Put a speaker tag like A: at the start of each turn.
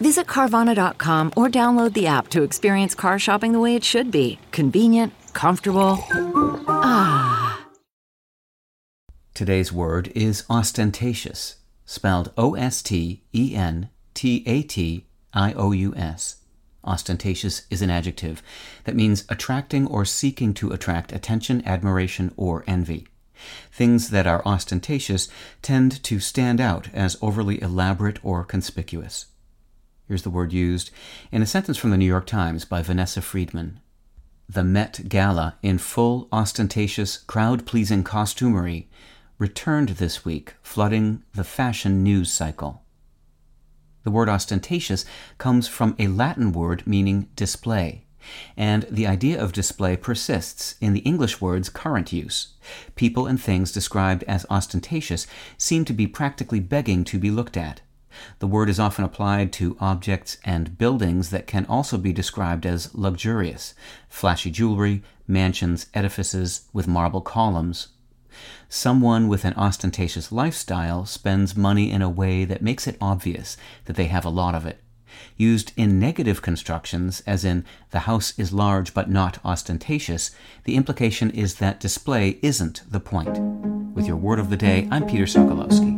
A: Visit Carvana.com or download the app to experience car shopping the way it should be convenient, comfortable. Ah.
B: Today's word is ostentatious, spelled O S T E N T A T I O U S. Ostentatious is an adjective that means attracting or seeking to attract attention, admiration, or envy. Things that are ostentatious tend to stand out as overly elaborate or conspicuous. Here's the word used in a sentence from the New York Times by Vanessa Friedman. The Met Gala, in full ostentatious, crowd pleasing costumery, returned this week, flooding the fashion news cycle. The word ostentatious comes from a Latin word meaning display, and the idea of display persists in the English word's current use. People and things described as ostentatious seem to be practically begging to be looked at. The word is often applied to objects and buildings that can also be described as luxurious flashy jewelry, mansions, edifices with marble columns. Someone with an ostentatious lifestyle spends money in a way that makes it obvious that they have a lot of it. Used in negative constructions, as in the house is large but not ostentatious, the implication is that display isn't the point. With your word of the day, I'm Peter Sokolowski.